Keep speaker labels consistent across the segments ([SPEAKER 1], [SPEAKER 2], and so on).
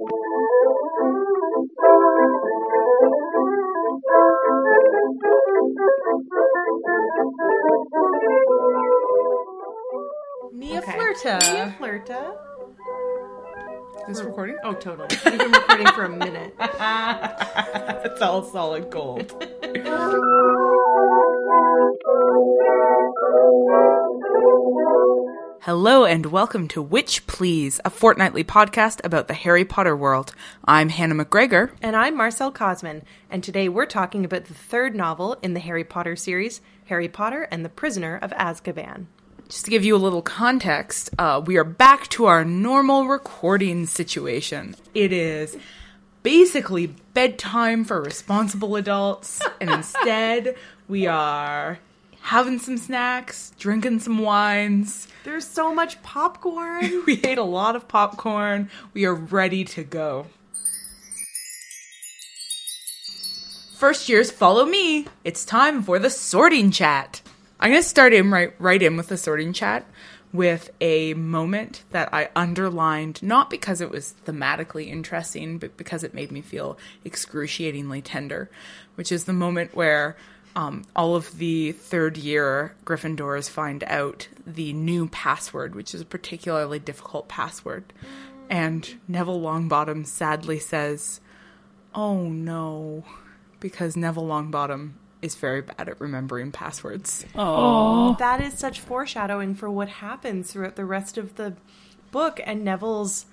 [SPEAKER 1] Nia
[SPEAKER 2] Okay.
[SPEAKER 1] Flirta.
[SPEAKER 2] Nia Flirta.
[SPEAKER 1] Is this recording?
[SPEAKER 2] Oh, totally. We've been recording for a minute.
[SPEAKER 1] It's all solid gold. Hello and welcome to Witch Please, a fortnightly podcast about the Harry Potter world. I'm Hannah McGregor.
[SPEAKER 2] And I'm Marcelle Kosman, and today we're talking about the third novel in the Harry Potter series, Harry Potter and the Prisoner of Azkaban.
[SPEAKER 1] Just to give you a little context, uh, we are back to our normal recording situation. It is basically bedtime for responsible adults, and instead we are having some snacks, drinking some wines.
[SPEAKER 2] There's so much popcorn.
[SPEAKER 1] We ate a lot of popcorn. We are ready to go. First years, follow me. It's time for the sorting chat. I'm gonna start in right right in with the sorting chat with a moment that I underlined, not because it was thematically interesting, but because it made me feel excruciatingly tender, which is the moment where um, all of the third year Gryffindors find out the new password, which is a particularly difficult password. And Neville Longbottom sadly says, Oh no, because Neville Longbottom is very bad at remembering passwords.
[SPEAKER 2] That is such foreshadowing for what happens throughout the rest of the book and Neville's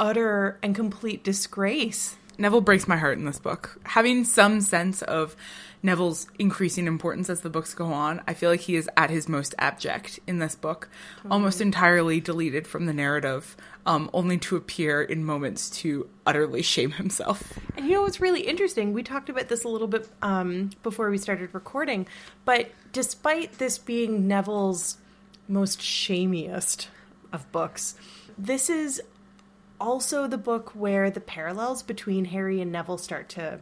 [SPEAKER 2] utter and complete disgrace.
[SPEAKER 1] Neville breaks my heart in this book. Having some sense of Neville's increasing importance as the books go on, I feel like he is at his most abject in this book, almost entirely deleted from the narrative, um, only to appear in moments to utterly shame himself.
[SPEAKER 2] And you know what's really interesting? We talked about this a little bit um, before we started recording, but despite this being Neville's most shamiest of books, this is also the book where the parallels between Harry and Neville start to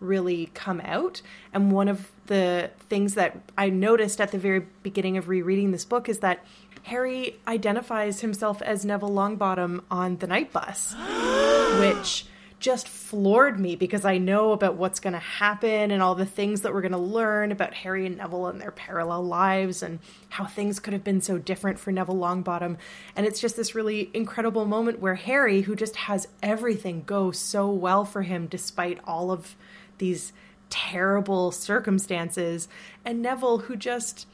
[SPEAKER 2] really come out. And one of the things that I noticed at the very beginning of rereading this book is that Harry identifies himself as Neville Longbottom on the Knight Bus, which just floored me because I know about what's going to happen and all the things that we're going to learn about Harry and Neville and their parallel lives and how things could have been so different for Neville Longbottom. And it's just this really incredible moment where Harry, who just has everything go so well for him despite all of these terrible circumstances, and Neville, who just,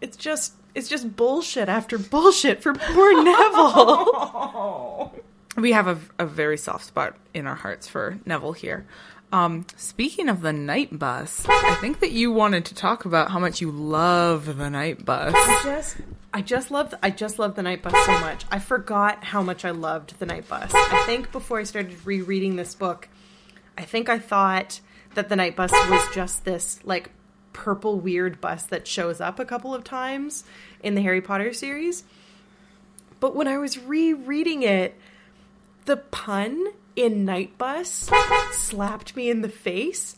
[SPEAKER 2] it's just, it's just bullshit after bullshit for poor Neville.
[SPEAKER 1] We have a, a very soft spot in our hearts for Neville here. Um, speaking of the Knight Bus, I think that you wanted to talk about how much you love the Knight Bus.
[SPEAKER 2] just I just loved I just loved the Knight Bus so much. I forgot how much I loved the Knight Bus. I think before I started rereading this book, I think I thought that the Knight Bus was just this like purple weird bus that shows up a couple of times in the Harry Potter series. But when I was rereading it, the pun in Knight Bus slapped me in the face.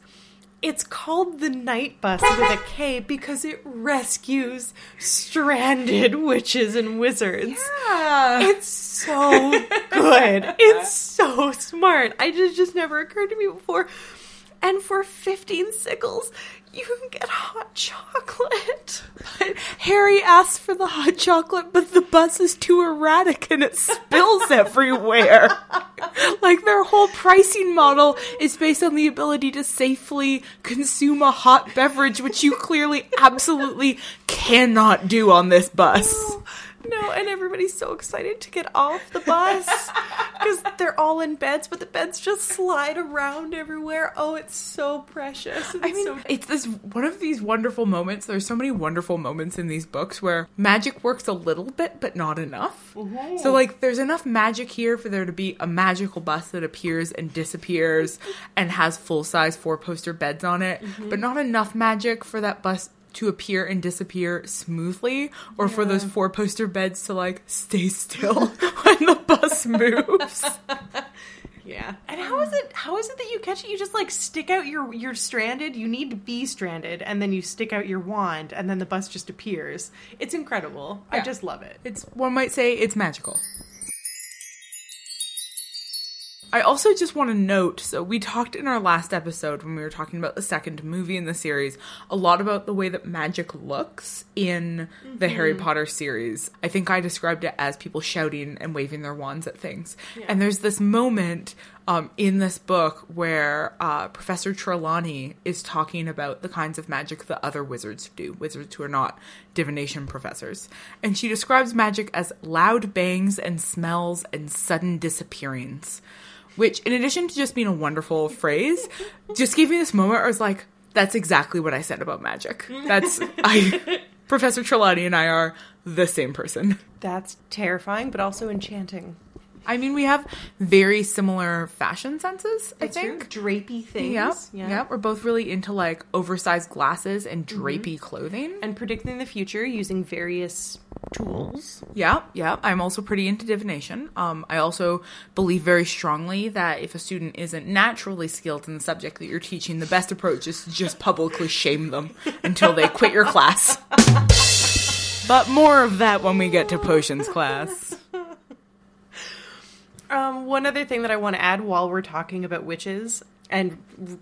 [SPEAKER 2] It's called the Knight Bus with a K because it rescues stranded witches and wizards. Yeah. It's so good. It's so smart. I just just never occurred to me before. And for 15 sickles, you can get hot chocolate.
[SPEAKER 1] But Harry asks for the hot chocolate, but the bus is too erratic and it spills everywhere. like their whole pricing model is based on the ability to safely consume a hot beverage, which you clearly absolutely cannot do on this bus.
[SPEAKER 2] No, and everybody's so excited to get off the bus because they're all in beds, but the beds just slide around everywhere. Oh, it's so precious. It's
[SPEAKER 1] I mean,
[SPEAKER 2] so
[SPEAKER 1] it's this one of these wonderful moments. There's so many wonderful moments in these books where magic works a little bit, but not enough. So, like, there's enough magic here for there to be a magical bus that appears and disappears and has full size four poster beds on it, but mm-hmm. not enough magic for that bus to appear and disappear smoothly or for those four poster beds to like stay still when the bus moves.
[SPEAKER 2] yeah. And how is it? How is it that you catch it? You just like stick out your you're stranded. You need to be stranded, and then you stick out your wand, and then the bus just appears. It's incredible. I just love it.
[SPEAKER 1] It's one might say it's magical. I also just want to note so, we talked in our last episode when we were talking about the second movie in the series a lot about the way that magic looks in the Harry Potter series. I think I described it as people shouting and waving their wands at things. And there's this moment um, in this book where uh, Professor Trelawney is talking about the kinds of magic that other wizards do, wizards who are not divination professors. And she describes magic as loud bangs and smells and sudden disappearings, which, in addition to just being a wonderful phrase, just gave me this moment where I was like, that's exactly what I said about magic. That's, I, Professor Trelawney and I are the same person.
[SPEAKER 2] That's terrifying, but also enchanting.
[SPEAKER 1] I mean, we have very similar fashion senses, I think.
[SPEAKER 2] drapey things.
[SPEAKER 1] Yep. Yeah. We're both really into like oversized glasses and drapey clothing.
[SPEAKER 2] And predicting the future using various tools.
[SPEAKER 1] Yeah, yeah. I'm also pretty into divination. Um, I also believe very strongly that if a student isn't naturally skilled in the subject that you're teaching, the best approach is to just publicly shame them until they quit your class. but more of that when we get to potions class.
[SPEAKER 2] Um, one other thing that I want to add while we're talking about witches and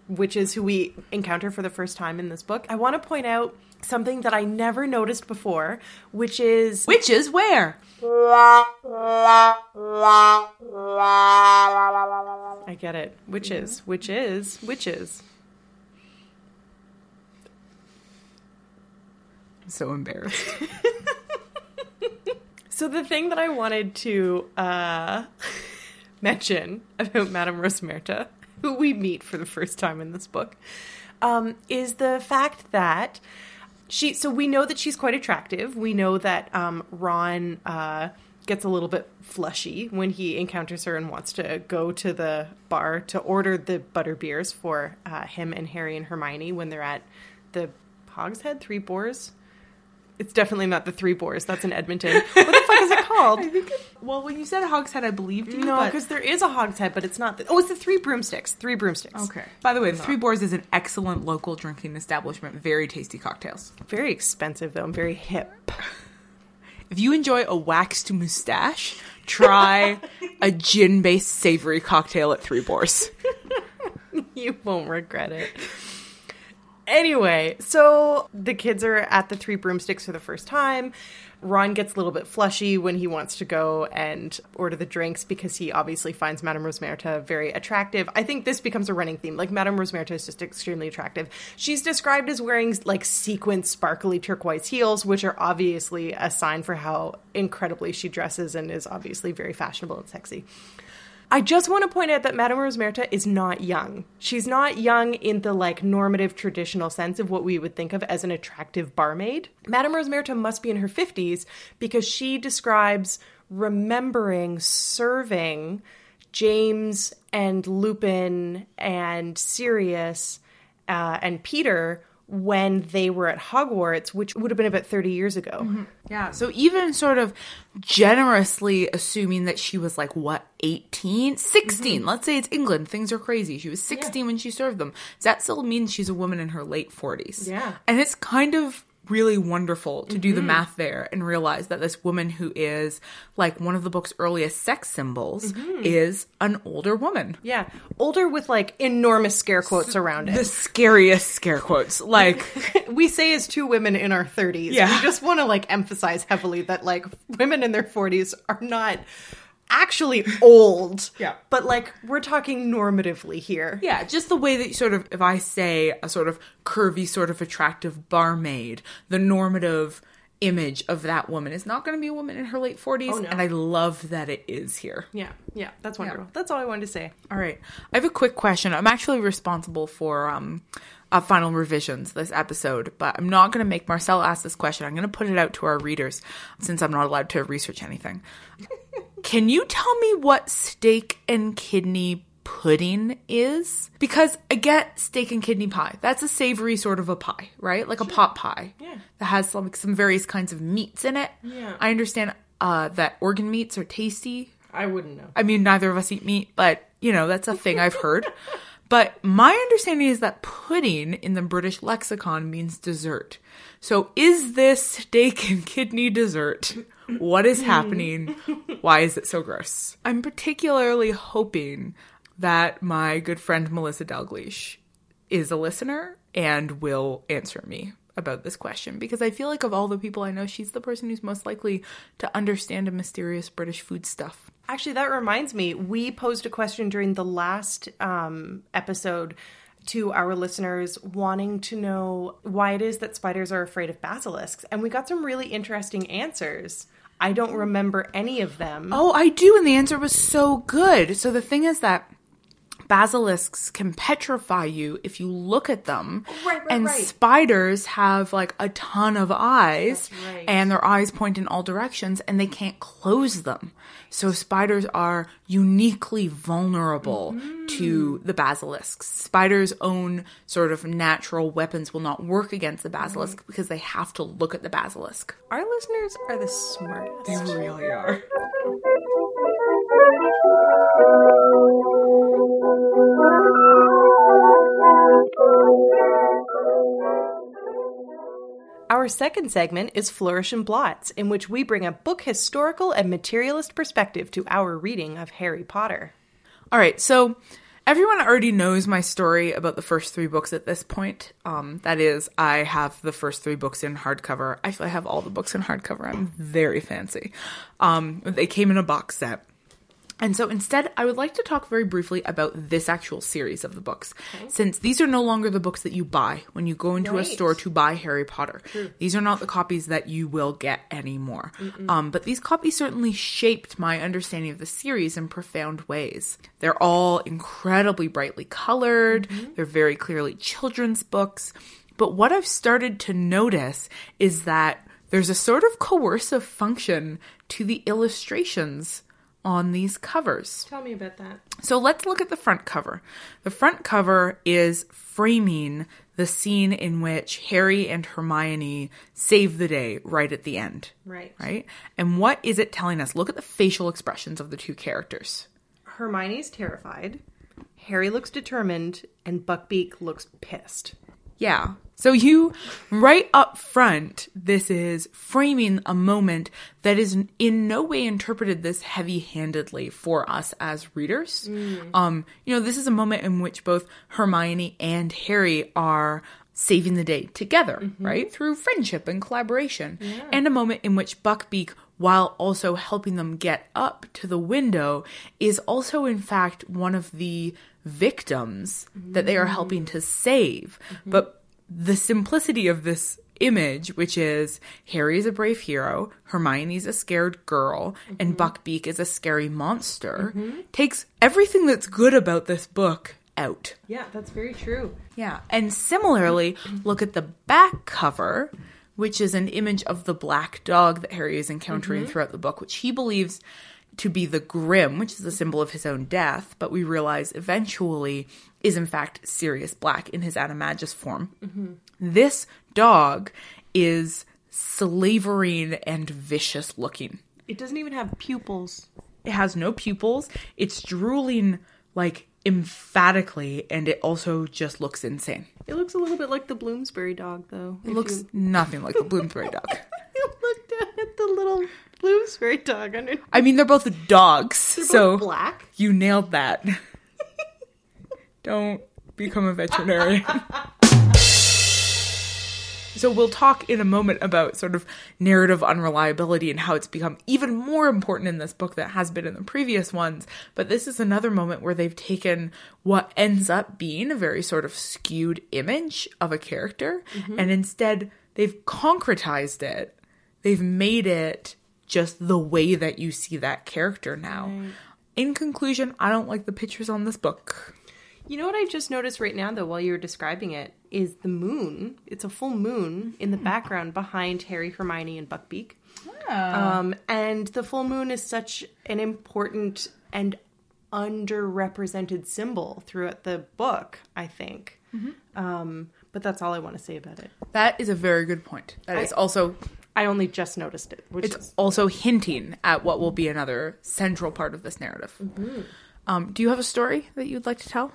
[SPEAKER 2] witches who we encounter for the first time in this book, I want to point out something that I never noticed before, which is
[SPEAKER 1] Witches where?
[SPEAKER 2] I get it. Witches, witches, witches.
[SPEAKER 1] I'm so embarrassed.
[SPEAKER 2] So the thing that I wanted to uh, mention about Madame Rosmerta, who we meet for the first time in this book, um, is the fact that she. So we know that she's quite attractive. We know that um, Ron uh, gets a little bit flushy when he encounters her and wants to go to the bar to order the butter beers for uh, him and Harry and Hermione when they're at the Hogshead Three Boars. It's definitely not the Three Boars. That's in Edmonton. What the fuck is it called?
[SPEAKER 1] I think. It, well, when you said Hogshead, I believed you.
[SPEAKER 2] No, because there is a hogshead, but it's not. The, oh, it's the Three Broomsticks. Three Broomsticks.
[SPEAKER 1] Okay. By the way, the Three Boars is an excellent local drinking establishment. Very tasty cocktails.
[SPEAKER 2] Very expensive though. and Very hip.
[SPEAKER 1] If you enjoy a waxed mustache, try a gin-based savory cocktail at Three Boars.
[SPEAKER 2] you won't regret it. Anyway, so the kids are at the Three Broomsticks for the first time. Ron gets a little bit flushy when he wants to go and order the drinks because he obviously finds Madame Rosmerta very attractive. I think this becomes a running theme. Like, Madame Rosmerta is just extremely attractive. She's described as wearing, like, sequined, sparkly turquoise heels, which are obviously a sign for how incredibly she dresses and is obviously very fashionable and sexy. I just want to point out that Madame Rosmerta is not young. She's not young in the like normative traditional sense of what we would think of as an attractive barmaid. Madame Rosmerta must be in her 50s because she describes remembering serving James and Lupin and Sirius uh, and Peter when they were at Hogwarts, which would have been about 30 years ago. Mm-hmm.
[SPEAKER 1] Yeah. So even sort of generously assuming that she was like what 18, 16. Mm-hmm. Let's say it's England. Things are crazy. She was 16 when she served them. That still means she's a woman in her late 40s.
[SPEAKER 2] Yeah.
[SPEAKER 1] And it's kind of really wonderful to do the mm-hmm. math there and realize that this woman who is like one of the book's earliest sex symbols mm-hmm. is an older woman.
[SPEAKER 2] Yeah. Older with like enormous scare quotes around it.
[SPEAKER 1] The scariest scare quotes. Like
[SPEAKER 2] we say as two women in our 30s.
[SPEAKER 1] Yeah.
[SPEAKER 2] We just want to like emphasize heavily that like women in their 40s are not actually old.
[SPEAKER 1] Yeah.
[SPEAKER 2] But like we're talking normatively here.
[SPEAKER 1] Yeah, just the way that you sort of, if I say a sort of curvy, sort of attractive barmaid, the normative image of that woman is not going to be a woman in her late 40s.
[SPEAKER 2] Oh, no.
[SPEAKER 1] And I love that it is here.
[SPEAKER 2] Yeah. Yeah. That's wonderful. That's all I wanted to say.
[SPEAKER 1] All right. I have a quick question. I'm actually responsible for um, uh, final revisions this episode, but I'm not going to make Marcel ask this question. I'm going to put it out to our readers since I'm not allowed to research anything. Can you tell me what steak and kidney pudding is? Because I get steak and kidney pie. That's a savory sort of a pie, right? Like a pot pie.
[SPEAKER 2] Yeah.
[SPEAKER 1] That has some, like, some various kinds of meats in it.
[SPEAKER 2] Yeah.
[SPEAKER 1] I understand uh, that organ meats are tasty.
[SPEAKER 2] I wouldn't know.
[SPEAKER 1] I mean, neither of us eat meat, but you know, that's a thing I've heard. but my understanding is that pudding in the British lexicon means dessert. So is this steak and kidney dessert? What is happening? Why is it so gross? I'm particularly hoping that my good friend Melissa Dalgleish is a listener and will answer me about this question because I feel like of all the people I know, she's the person who's most likely to understand a mysterious British food stuff.
[SPEAKER 2] Actually, that reminds me, we posed a question during the last um, episode to our listeners wanting to know why it is that spiders are afraid of basilisks. And we got some really interesting answers. I don't remember any of them.
[SPEAKER 1] Oh, I do, and the answer was so good. So the thing is that basilisks can petrify you if you look at them.
[SPEAKER 2] Right, right,
[SPEAKER 1] and
[SPEAKER 2] right.
[SPEAKER 1] spiders have like a ton of eyes
[SPEAKER 2] right.
[SPEAKER 1] and their eyes point in all directions and they can't close them. So spiders are uniquely vulnerable
[SPEAKER 2] Mm-hmm.
[SPEAKER 1] to the basilisks. Spiders' own sort of natural weapons will not work against the basilisk because they have to look at the basilisk.
[SPEAKER 2] Our listeners are the smartest.
[SPEAKER 1] They really are.
[SPEAKER 2] Our second segment is Flourish and Blotts, in which we bring a book historical and materialist perspective to our reading of Harry Potter.
[SPEAKER 1] All right, so everyone already knows my story about the first three books at this point. Um, that is, I have the first three books in hardcover. Actually, I have all the books in hardcover. I'm very fancy. Um, they came in a box set. And so instead, I would like to talk very briefly about this actual series of the books, since these are no longer the books that you buy when you go into a store to buy Harry Potter. These are not the copies that you will get anymore. Um, but these copies certainly shaped my understanding of the series in profound ways. They're all incredibly brightly colored, they're very clearly children's books. But what I've started to notice is that there's a sort of coercive function to the illustrations on these covers.
[SPEAKER 2] Tell me about that.
[SPEAKER 1] So let's look at the front cover. The front cover is framing the scene in which Harry and Hermione save the day right at the end.
[SPEAKER 2] Right.
[SPEAKER 1] Right? And what is it telling us? Look at the facial expressions of the two characters.
[SPEAKER 2] Hermione's terrified, Harry looks determined, and Buckbeak looks pissed.
[SPEAKER 1] Yeah. So you, right up front, this is framing a moment that is in no way interpreted this heavy-handedly for us as readers. Um, you know, this is a moment in which both Hermione and Harry are saving the day together, right? Through friendship and collaboration. And a moment in which Buckbeak while also helping them get up to the window is also in fact one of the victims that they are helping to save. Mm-hmm. But the simplicity of this image, which is Harry is a brave hero, Hermione's a scared girl, and mm-hmm. Buckbeak is a scary monster, mm-hmm. takes everything that's good about this book out.
[SPEAKER 2] Yeah, that's very true.
[SPEAKER 1] Yeah. And similarly, look at the back cover, which is an image of the black dog that Harry is encountering mm-hmm. throughout the book, which he believes to be the Grim, which is a symbol of his own death, but we realize eventually is in fact Sirius Black in his Animagus form. Mm-hmm. This dog is slavering and vicious looking.
[SPEAKER 2] It doesn't even have pupils.
[SPEAKER 1] It has no pupils. It's drooling like emphatically, and it also just looks insane.
[SPEAKER 2] It looks a little bit like the Bloomsbury dog, though.
[SPEAKER 1] It looks nothing like the Bloomsbury dog.
[SPEAKER 2] You look down at the little Bloomsbury dog under.
[SPEAKER 1] I mean, they're both dogs, so
[SPEAKER 2] both black.
[SPEAKER 1] you nailed that. Don't become a veterinarian. So we'll talk in a moment about sort of narrative unreliability and how it's become even more important in this book than it has been in the previous ones. But this is another moment where they've taken what ends up being a very sort of skewed image of a character mm-hmm. and instead they've concretized it. They've made it just the way that you see that character now. In conclusion, I don't like the pictures on this book.
[SPEAKER 2] You know what I just noticed right now, though, while you were describing it, is the moon. It's a full moon in the background behind Harry, Hermione, and Buckbeak. Um, and the full moon is such an important and underrepresented symbol throughout the book, I think. Um, but that's all I want to say about it.
[SPEAKER 1] That is a very good point. That is
[SPEAKER 2] I-
[SPEAKER 1] also
[SPEAKER 2] I only just noticed it, which
[SPEAKER 1] it's
[SPEAKER 2] is
[SPEAKER 1] also hinting at what will be another central part of this narrative. Um, do you have a story that you'd like to tell?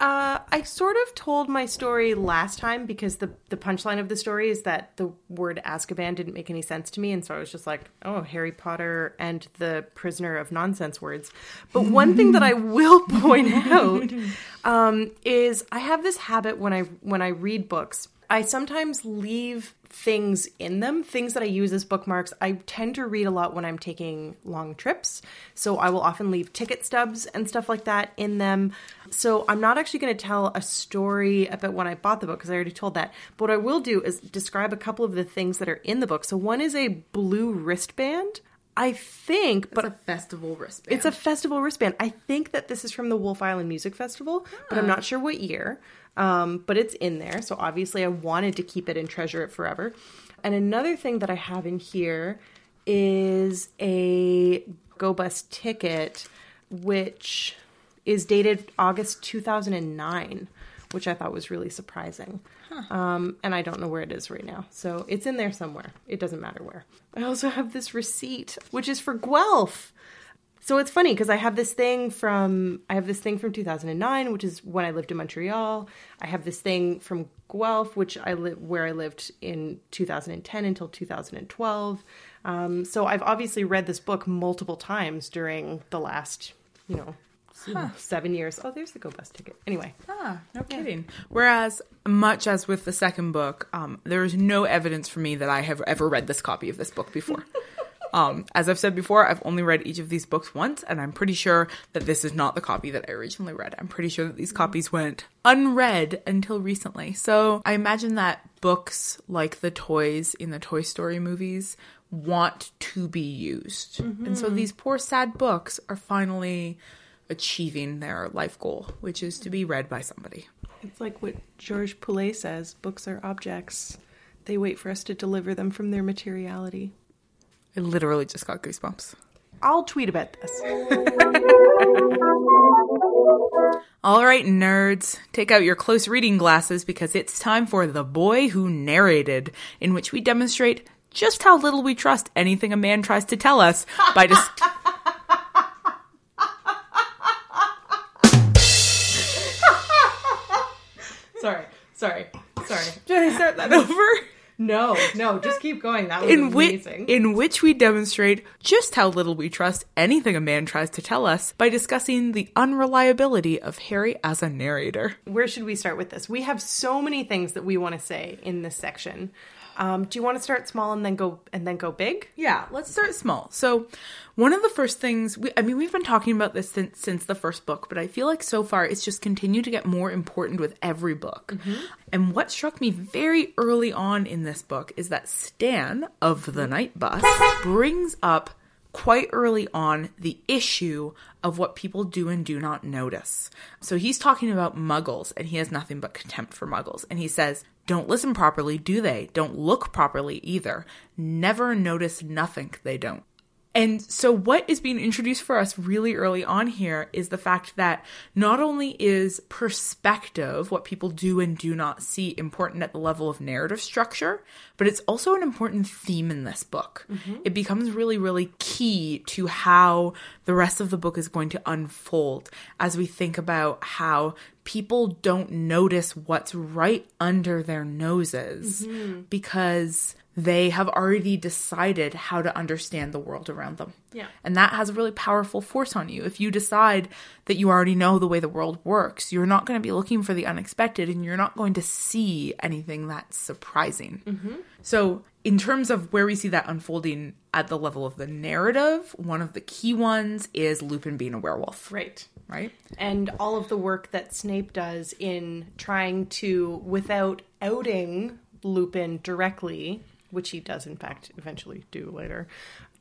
[SPEAKER 2] Uh, I sort of told my story last time because the the punchline of the story is that the word Azkaban didn't make any sense to me, and so I was just like, "Oh, Harry Potter and the Prisoner of Nonsense words." But one thing that I will point out um, is I have this habit when I when I read books. I sometimes leave things in them, things that I use as bookmarks. I tend to read a lot when I'm taking long trips. So I will often leave ticket stubs and stuff like that in them. So I'm not actually going to tell a story about when I bought the book because I already told that. But what I will do is describe a couple of the things that are in the book. So one is a blue wristband. I think, but
[SPEAKER 1] a festival wristband.
[SPEAKER 2] it's a festival wristband. I think that this is from the Wolfe Island Music Festival, but I'm not sure what year. Um, but it's in there, so obviously I wanted to keep it and treasure it forever. And another thing that I have in here is a Go Bus ticket, which is dated August 2009, which I thought was really surprising. Um, and I don't know where it is right now. So it's in there somewhere. It doesn't matter where. I also have this receipt, which is for Guelph. So it's funny because I have this thing from I have this thing from 2009, which is when I lived in Montreal. I have this thing from Guelph, which I li- where I lived in 2010 until 2012. Um, so I've obviously read this book multiple times during the last, you know, seven years. Oh, there's the Go Bus ticket. Anyway,
[SPEAKER 1] Ah, no kidding. Whereas, much as with the second book, um, there is no evidence for me that I have ever read this copy of this book before. um, as I've said before, I've only read each of these books once, and I'm pretty sure that this is not the copy that I originally read. I'm pretty sure that these copies went unread until recently. So I imagine that books like the toys in the Toy Story movies want to be used. And so these poor sad books are finally achieving their life goal, which is to be read by somebody.
[SPEAKER 2] it's like what Georges Poulet says: books are objects. They wait for us to deliver them from their materiality.
[SPEAKER 1] I literally just got goosebumps.
[SPEAKER 2] I'll tweet about this.
[SPEAKER 1] All right, nerds, take out your close reading glasses because it's time for The Boy Who Narrated, in which we demonstrate just how little we trust anything a man tries to tell us by just. sorry, sorry, sorry. Did I start that over?
[SPEAKER 2] No, no, just keep going. That was
[SPEAKER 1] in
[SPEAKER 2] amazing.
[SPEAKER 1] in which we demonstrate just how little we trust anything a man tries to tell us by discussing the unreliability of Harry as a narrator.
[SPEAKER 2] Where should we start with this? We have so many things that we want to say in this section. Um, do you want to start small and then go and then go big?
[SPEAKER 1] Yeah, let's start small. So, one of the first things we, I mean, we've been talking about this since since the first book, but I feel like so far it's just continued to get more important with every book. And what struck me very early on in this book is that Stan of the Knight Bus brings up quite early on the issue of what people do and do not notice. So he's talking about muggles and he has nothing but contempt for muggles. And he says, don't listen properly, do they? Don't look properly either. Never notice nothing they don't. And so, what is being introduced for us really early on here is the fact that not only is perspective, what people do and do not see, important at the level of narrative structure, but it's also an important theme in this book. Mm-hmm. It becomes really, really key to how the rest of the book is going to unfold as we think about how people don't notice what's right under their noses mm-hmm. because they have already decided how to understand the world around them.
[SPEAKER 2] Yeah.
[SPEAKER 1] And that has a really powerful force on you. If you decide that you already know the way the world works, you're not going to be looking for the unexpected and you're not going to see anything that's surprising. Mm-hmm. So, in terms of where we see that unfolding at the level of the narrative, one of the key ones is Lupin being a werewolf,
[SPEAKER 2] Right.
[SPEAKER 1] right?
[SPEAKER 2] And all of the work that Snape does in trying to, without outing Lupin directly, which he does in fact eventually do later,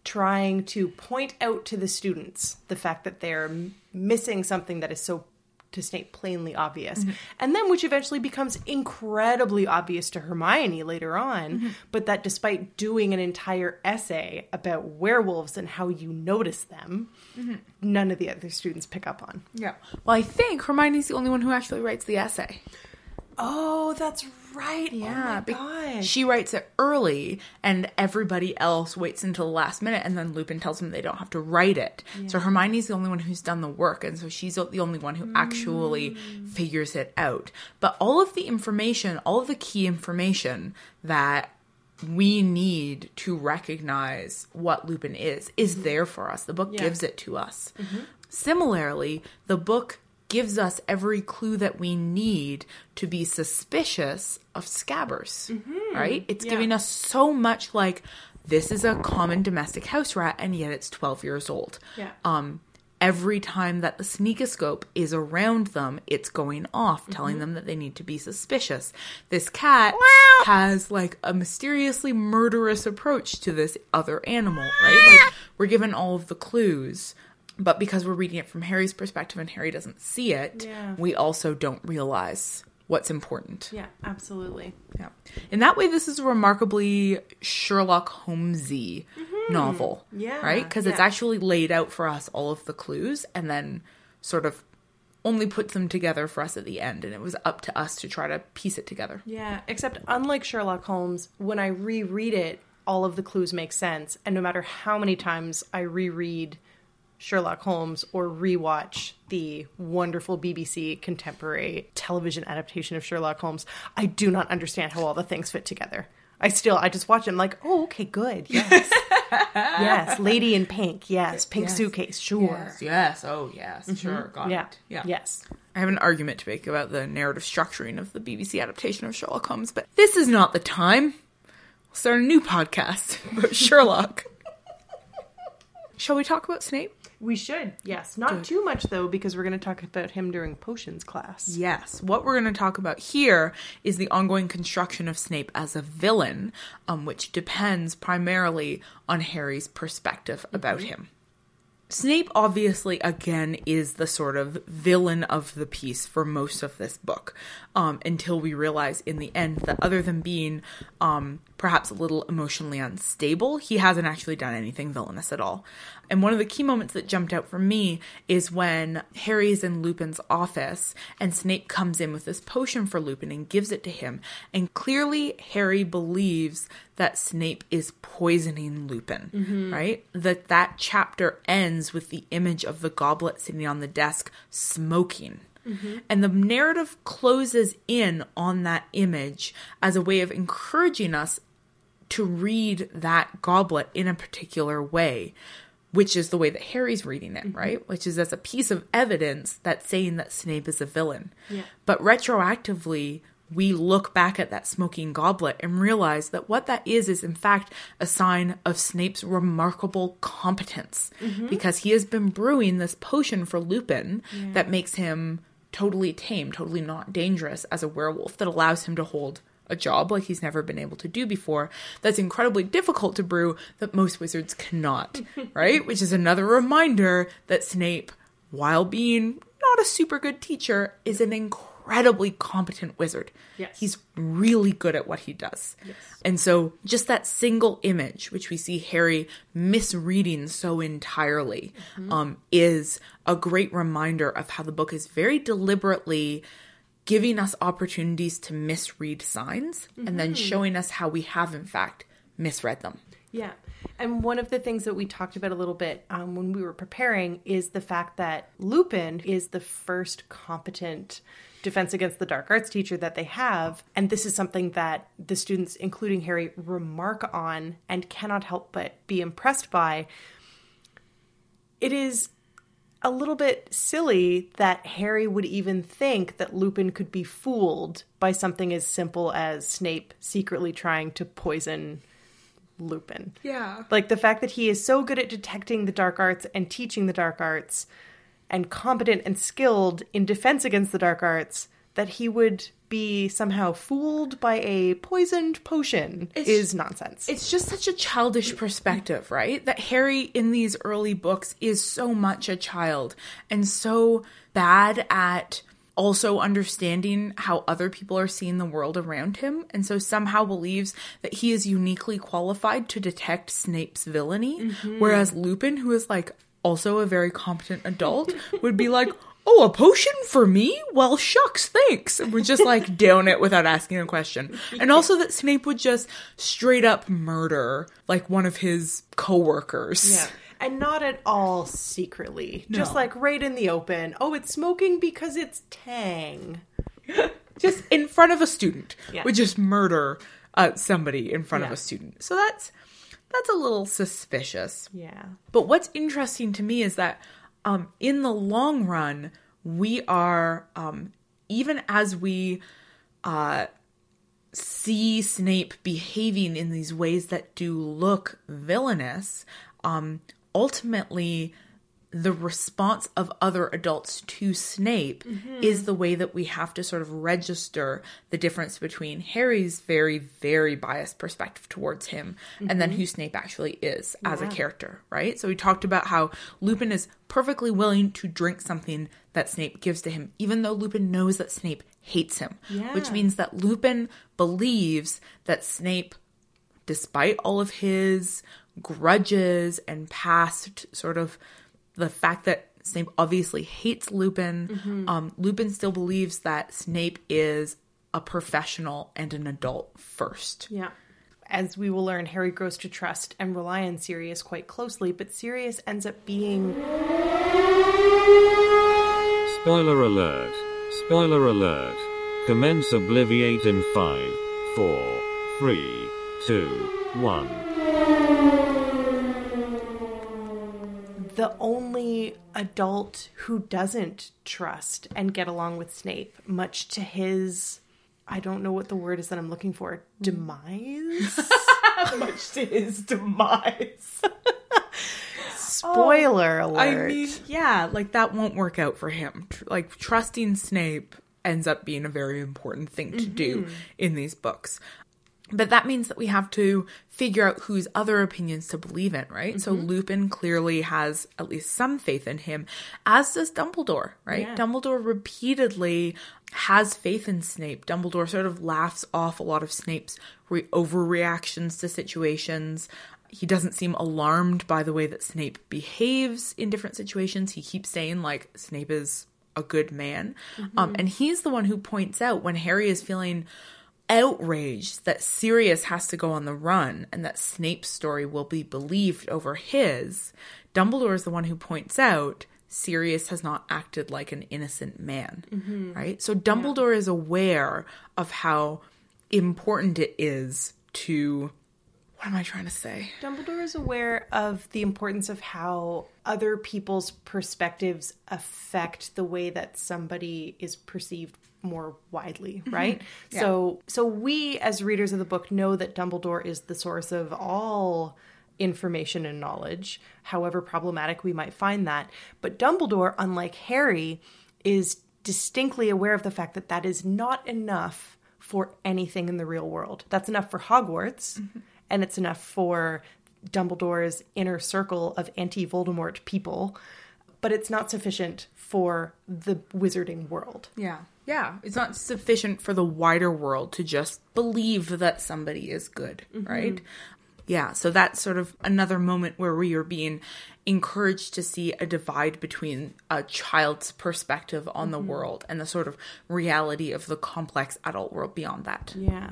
[SPEAKER 2] trying to point out to the students the fact that they're missing something that is so to Snape plainly obvious. Mm-hmm. And then which eventually becomes incredibly obvious to Hermione later on, mm-hmm. but that despite doing an entire essay about werewolves and how you notice them, mm-hmm. none of the other students pick up on.
[SPEAKER 1] Yeah. Well, I think Hermione's the only one who actually writes the essay.
[SPEAKER 2] Oh, that's right.
[SPEAKER 1] Yeah,
[SPEAKER 2] oh my gosh.
[SPEAKER 1] she writes it early, and everybody else waits until the last minute, and then Lupin tells them they don't have to write it. So Hermione's the only one who's done the work, and so she's the only one who actually mm. figures it out. But all of the information, all of the key information that we need to recognize what Lupin is, is mm-hmm. there for us. The book
[SPEAKER 2] Yeah.
[SPEAKER 1] gives it to us. Mm-hmm. Similarly, the book gives us every clue that we need to be suspicious of scabbers, right? It's
[SPEAKER 2] Yeah.
[SPEAKER 1] giving us so much like this is a common domestic house rat and yet it's 12 years old.
[SPEAKER 2] Yeah.
[SPEAKER 1] Um every time that the sneakoscope is around them, it's going off telling them that they need to be suspicious. This cat has like a mysteriously murderous approach to this other animal, right? Like we're given all of the clues but because we're reading it from Harry's perspective and Harry doesn't see it,
[SPEAKER 2] Yeah.
[SPEAKER 1] we also don't realize what's important.
[SPEAKER 2] Yeah, absolutely.
[SPEAKER 1] Yeah. In that way, this is a remarkably Sherlock Holmesy novel.
[SPEAKER 2] Mm-hmm. Yeah,
[SPEAKER 1] Right? Because it's
[SPEAKER 2] yeah.
[SPEAKER 1] actually laid out for us all of the clues and then sort of only puts them together for us at the end. And it was up to us to try to piece it together.
[SPEAKER 2] Yeah, except unlike Sherlock Holmes, when I reread it, all of the clues make sense. And no matter how many times I reread Sherlock Holmes or rewatch the wonderful BBC contemporary television adaptation of Sherlock Holmes, I do not understand how all the things fit together. I still, I just watch it. I'm like, oh, okay, good. Yes. yes. Lady in pink. Yes. Pink
[SPEAKER 1] Yes.
[SPEAKER 2] suitcase. Sure.
[SPEAKER 1] Yes. Oh, yes. Mm-hmm. Sure. Got
[SPEAKER 2] Yeah.
[SPEAKER 1] it. Yeah.
[SPEAKER 2] Yes.
[SPEAKER 1] I have an argument to make about the narrative structuring of the BBC adaptation of Sherlock Holmes, but this is not the time. We'll start a new podcast about Sherlock. Shall we talk about Snape?
[SPEAKER 2] We should. Yes. Not too much, though, because we're going to talk about him during potions class.
[SPEAKER 1] Yes. What we're going to talk about here is the ongoing construction of Snape as a villain, um, which depends primarily on Harry's perspective about him. Snape obviously again is the sort of villain of the piece for most of this book, um, until we realize in the end that other than being um, perhaps a little emotionally unstable, he hasn't actually done anything villainous at all. And one of the key moments that jumped out for me is when Harry's in Lupin's office and Snape comes in with this potion for Lupin and gives it to him. And clearly, Harry believes that Snape is poisoning Lupin, mm-hmm. right? That that chapter ends with the image of the goblet sitting on the desk smoking. Mm-hmm. And the narrative closes in on that image as a way of encouraging us to read that goblet in a particular way, which is the way that Harry's reading it, mm-hmm. right? Which is as a piece of evidence that's saying that Snape is a villain.
[SPEAKER 2] Yeah.
[SPEAKER 1] But retroactively, we look back at that smoking goblet and realize that what that is is in fact a sign of Snape's remarkable competence mm-hmm. because he has been brewing this potion for Lupin that makes him totally tame, totally not dangerous as a werewolf that allows him to hold a job like he's never been able to do before that's incredibly difficult to brew that most wizards cannot, right? Which is another reminder that Snape, while being not a super good teacher, is an incredibly competent wizard.
[SPEAKER 2] Yes.
[SPEAKER 1] He's really good at what he does. Yes. And so just that single image, which we see Harry misreading so entirely, um, is a great reminder of how the book is very deliberately giving us opportunities to misread signs and then showing us how we have in fact misread them.
[SPEAKER 2] Yeah. And one of the things that we talked about a little bit um, when we were preparing is the fact that Lupin is the first competent defense against the dark arts teacher that they have. And this is something that the students, including Harry, remark on and cannot help but be impressed by. It is a little bit silly that Harry would even think that Lupin could be fooled by something as simple as Snape secretly trying to poison Lupin.
[SPEAKER 1] Yeah.
[SPEAKER 2] Like the fact that he is so good at detecting the dark arts and teaching the dark arts and competent and skilled in defense against the dark arts that he would be somehow fooled by a poisoned potion
[SPEAKER 1] It's-
[SPEAKER 2] is nonsense.
[SPEAKER 1] It's just such a childish perspective, right? That Harry in these early books is so much a child and so bad at also understanding how other people are seeing the world around him, and so somehow believes that he is uniquely qualified to detect Snape's villainy, mm-hmm. whereas Lupin, who is like also a very competent adult, would be like, oh, a potion for me? Well, shucks, thanks. And would just like down it without asking a question. And also that Snape would just straight up murder like one of his coworkers.
[SPEAKER 2] Yeah. And not at all secretly. Just like right in the open. Oh, it's smoking because it's Tang.
[SPEAKER 1] Just in front of a student
[SPEAKER 2] Yeah.
[SPEAKER 1] would just murder uh, somebody in front of a student. So that's that's a little suspicious.
[SPEAKER 2] Yeah.
[SPEAKER 1] But what's interesting to me is that um, in the long run, we are, um, even as we uh, see Snape behaving in these ways that do look villainous, um, ultimately, the response of other adults to Snape mm-hmm. is the way that we have to sort of register the difference between Harry's very, very biased perspective towards him and then mm-hmm. who Snape actually is as a character, right? So we talked about how Lupin is perfectly willing to drink something that Snape gives to him, even though Lupin knows that Snape hates him, which means that Lupin believes that Snape despite all of his grudges and past sort of the fact that Snape obviously hates Lupin, um, Lupin still believes that Snape is a professional and an adult first.
[SPEAKER 2] Yeah. As we will learn, Harry grows to trust and rely on Sirius quite closely, but Sirius ends up being
[SPEAKER 3] Spoiler alert. Spoiler alert. Commence Obliviate in 5, 4, 3, 2, 1.
[SPEAKER 2] The only adult who doesn't trust and get along with Snape, much to his I don't know what the word is that I'm looking for. Demise?
[SPEAKER 1] Much to his demise.
[SPEAKER 2] Spoiler oh, alert.
[SPEAKER 1] I mean, yeah, like that won't work out for him. Like trusting Snape ends up being a very important thing to do mm-hmm. in these books. But that means that we have to figure out whose other opinions to believe in, right? So Lupin clearly has at least some faith in him, as does Dumbledore, right?
[SPEAKER 2] Yeah.
[SPEAKER 1] Dumbledore repeatedly has faith in Snape. Dumbledore sort of laughs off a lot of Snape's re- overreactions to situations. He doesn't seem alarmed by the way that Snape behaves in different situations. He keeps saying, like, Snape is a good man. Um, and he's the one who points out when Harry is feeling outraged that Sirius has to go on the run and that Snape's story will be believed over his, Dumbledore is the one who points out Sirius has not acted like an innocent man, mm-hmm. right? So Dumbledore is aware of how important it is to. What am I trying to say?
[SPEAKER 2] Dumbledore is aware of the importance of how other people's perspectives affect the way that somebody is perceived more widely, mm-hmm. right? So so we as readers of the book know that Dumbledore is the source of all information and knowledge, however problematic we might find that. But Dumbledore, unlike Harry, is distinctly aware of the fact that that is not enough for anything in the real world. That's enough for Hogwarts, mm-hmm. and it's enough for Dumbledore's inner circle of anti Voldemort people, but it's not sufficient for the wizarding world.
[SPEAKER 1] Yeah. Yeah. It's not sufficient for the wider world to just believe that somebody is good, mm-hmm. right? Yeah. So that's sort of another moment where we are being encouraged to see a divide between a child's perspective on the mm-hmm. world and the sort of reality of the complex adult world beyond that.
[SPEAKER 2] Yeah.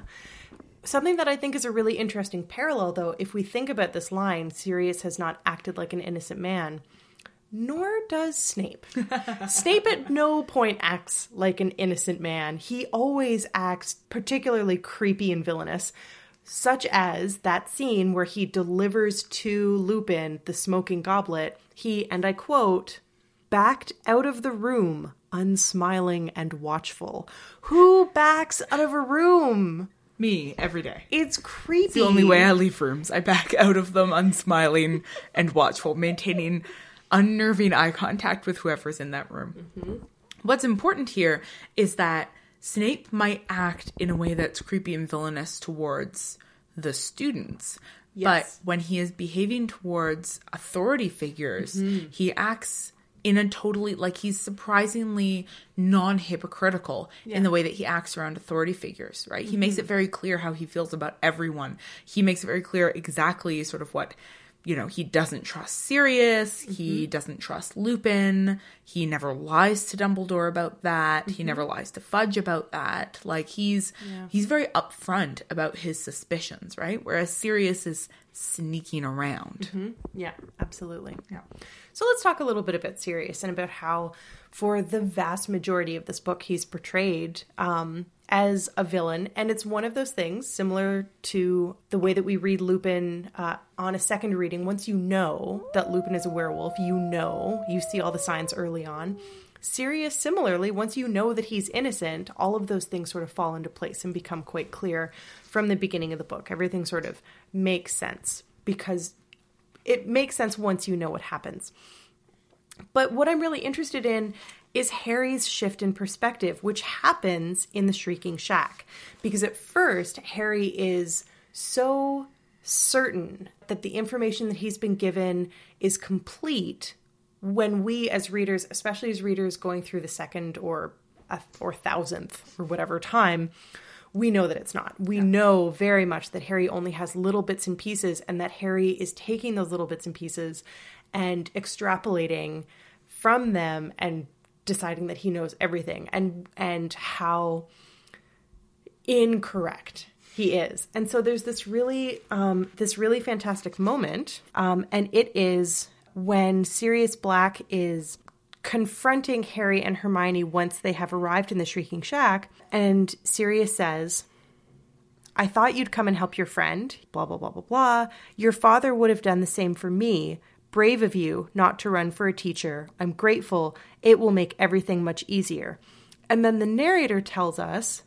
[SPEAKER 2] Something that I think is a really interesting parallel, though, if we think about this line, Sirius has not acted like an innocent man, nor does Snape. Snape at no point acts like an innocent man. He always acts particularly creepy and villainous, such as that scene where he delivers to Lupin the smoking goblet. He, and I quote, backed out of the room, unsmiling and watchful. Who backs out of a room?
[SPEAKER 1] Me, every day.
[SPEAKER 2] It's creepy.
[SPEAKER 1] the only way I leave rooms. I back out of them unsmiling and watchful, maintaining unnerving eye contact with whoever's in that room. Mm-hmm. What's important here is that Snape might act in a way that's creepy and villainous towards the students.
[SPEAKER 2] Yes.
[SPEAKER 1] But when he is behaving towards authority figures, mm-hmm. he acts in a totally like he's surprisingly non-hypocritical in the way that he acts around authority figures right he makes mm-hmm. it very clear how he feels about everyone he makes it very clear exactly sort of what you know, he doesn't trust Sirius, he mm-hmm. doesn't trust Lupin, he never lies to Dumbledore about that, he mm-hmm. never lies to Fudge about that. Like he's he's very upfront about his suspicions, right? Whereas Sirius is sneaking around.
[SPEAKER 2] Yeah, absolutely. Yeah. So let's talk a little bit about Sirius and about how, for the vast majority of this book, he's portrayed um, as a villain. And it's one of those things similar to the way that we read Lupin uh, on a second reading. Once you know that Lupin is a werewolf, you know, you see all the signs early on. Sirius, similarly, once you know that he's innocent, all of those things sort of fall into place and become quite clear from the beginning of the book. Everything sort of makes sense because it makes sense once you know what happens. But what I'm really interested in is Harry's shift in perspective, which happens in the Shrieking Shack. Because at first, Harry is so certain that the information that he's been given is complete when we as readers, especially as readers going through the second or a, or thousandth or whatever time, we know that it's not. We know very much that Harry only has little bits and pieces, and that Harry is taking those little bits and pieces and extrapolating from them and deciding that he knows everything and and how incorrect he is. And so there's this really um, this really fantastic moment, um, and it is when Sirius Black is confronting Harry and Hermione once they have arrived in the Shrieking Shack, and Sirius says, I thought you'd come and help your friend, blah, blah, blah, blah, blah. Your father would have done the same for me. Brave of you not to run for a teacher. I'm grateful. It will make everything much easier. And then the narrator tells us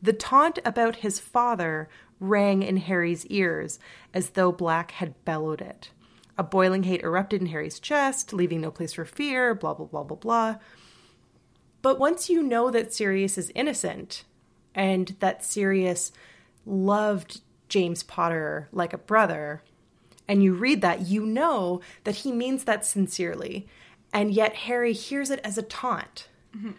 [SPEAKER 2] the taunt about his father rang in Harry's ears as though Black had bellowed it. A boiling hate erupted in Harry's chest, leaving no place for fear, blah, blah, blah, blah, blah. But once you know that Sirius is innocent and that Sirius loved James Potter like a brother, and you read that, you know that he means that sincerely. And yet Harry hears it as a taunt. Mm-hmm.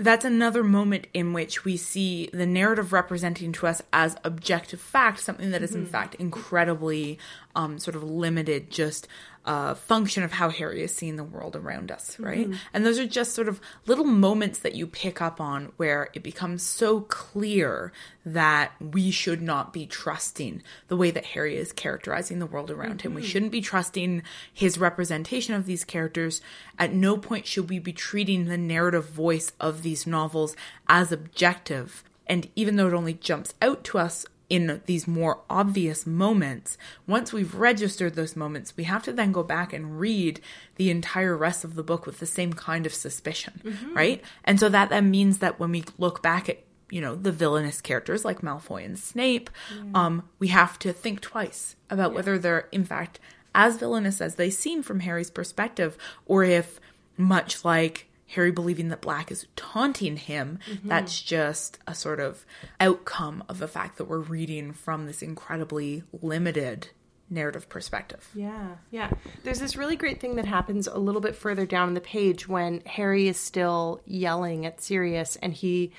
[SPEAKER 1] That's another moment in which we see the narrative representing to us as objective fact something that is in fact incredibly um, sort of limited just a function of how harry is seeing the world around us right? Mm-hmm. And those are just sort of little moments that you pick up on where it becomes so clear that we should not be trusting the way that harry is characterizing the world around him. We mm-hmm. shouldn't be trusting his representation of these characters. At no point should we be treating the narrative voice of these novels as objective. And even though it only jumps out to us in these more obvious moments, once we've registered those moments, we have to then go back and read the entire rest of the book with the same kind of suspicion, right? And so that then means that when we look back at you know the villainous characters like Malfoy and Snape, um, we have to think twice about whether they're in fact as villainous as they seem from Harry's perspective, or if much like Harry believing that Black is taunting him, mm-hmm. that's just a sort of outcome of the fact that we're reading from this incredibly limited narrative perspective.
[SPEAKER 2] Yeah, yeah. There's this really great thing that happens a little bit further down the page when Harry is still yelling at Sirius and he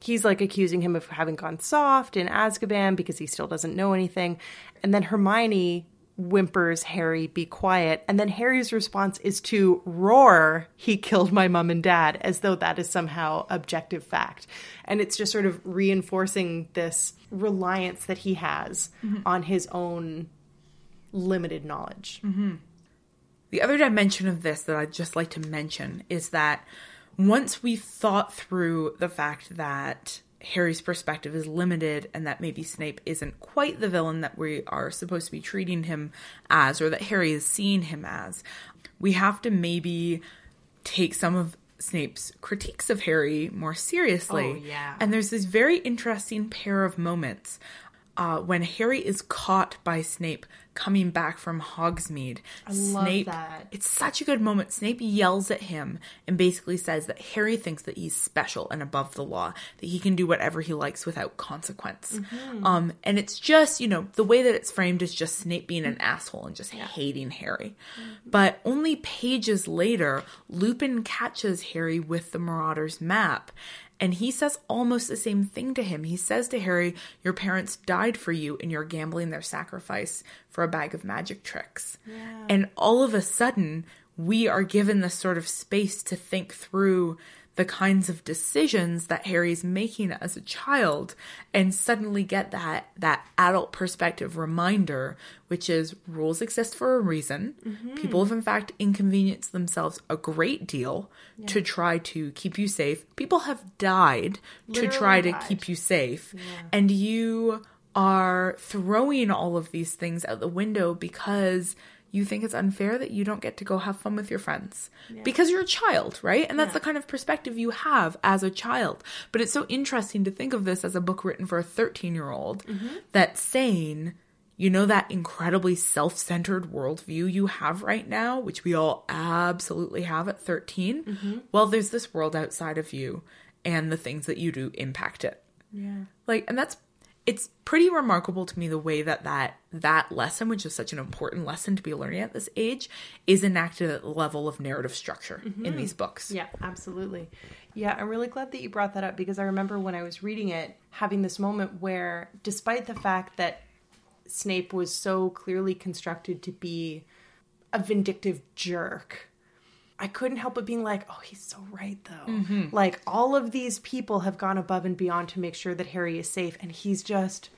[SPEAKER 2] he's like accusing him of having gone soft in Azkaban because he still doesn't know anything. And then Hermione whimpers Harry be quiet. And then Harry's response is to roar he killed my mom and dad as though that is somehow objective fact. And it's just sort of reinforcing this reliance that he has mm-hmm. on his own limited knowledge. Mm-hmm.
[SPEAKER 1] The other dimension of this that I'd just like to mention is that once we've thought through the fact that Harry's perspective is limited and that maybe Snape isn't quite the villain that we are supposed to be treating him as or that Harry is seeing him as, we have to maybe take some of Snape's critiques of Harry more seriously.
[SPEAKER 2] Oh, yeah.
[SPEAKER 1] And there's this very interesting pair of moments uh, when Harry is caught by Snape coming back from Hogsmeade. I
[SPEAKER 2] love
[SPEAKER 1] Snape,
[SPEAKER 2] that.
[SPEAKER 1] It's such a good moment. Snape yells at him and basically says that Harry thinks that he's special and above the law, that he can do whatever he likes without consequence. Um, and it's just, you know, the way that it's framed is just Snape being an asshole and just hating Harry. But only pages later, Lupin catches Harry with the Marauders map. And he says almost the same thing to him. He says to Harry, Your parents died for you, and you're gambling their sacrifice for a bag of magic tricks. And all of a sudden, we are given this sort of space to think through the kinds of decisions that Harry's making as a child and suddenly get that that adult perspective reminder which is rules exist for a reason. Mm-hmm. People have in fact inconvenienced themselves a great deal to try to keep you safe. People have died to
[SPEAKER 2] Literally
[SPEAKER 1] try to keep you safe. And you are throwing all of these things out the window because you think it's unfair that you don't get to go have fun with your friends because you're a child, right? And that's the kind of perspective you have as a child. But it's so interesting to think of this as a book written for a 13 year old mm-hmm. that's saying, you know, that incredibly self centered worldview you have right now, which we all absolutely have at 13. Mm-hmm. Well, there's this world outside of you, and the things that you do impact it
[SPEAKER 2] Yeah.
[SPEAKER 1] like and that's it's pretty remarkable to me the way that that that lesson which is such an important lesson to be learning at this age is enacted at the level of narrative structure in mm-hmm. these books
[SPEAKER 2] Yeah, absolutely. Yeah, I'm really glad that you brought that up because I remember when I was reading it having this moment where, despite the fact that Snape was so clearly constructed to be a vindictive jerk, I couldn't help but being like, oh, he's so right, though. Mm-hmm. Like, all of these people have gone above and beyond to make sure that Harry is safe, and he's just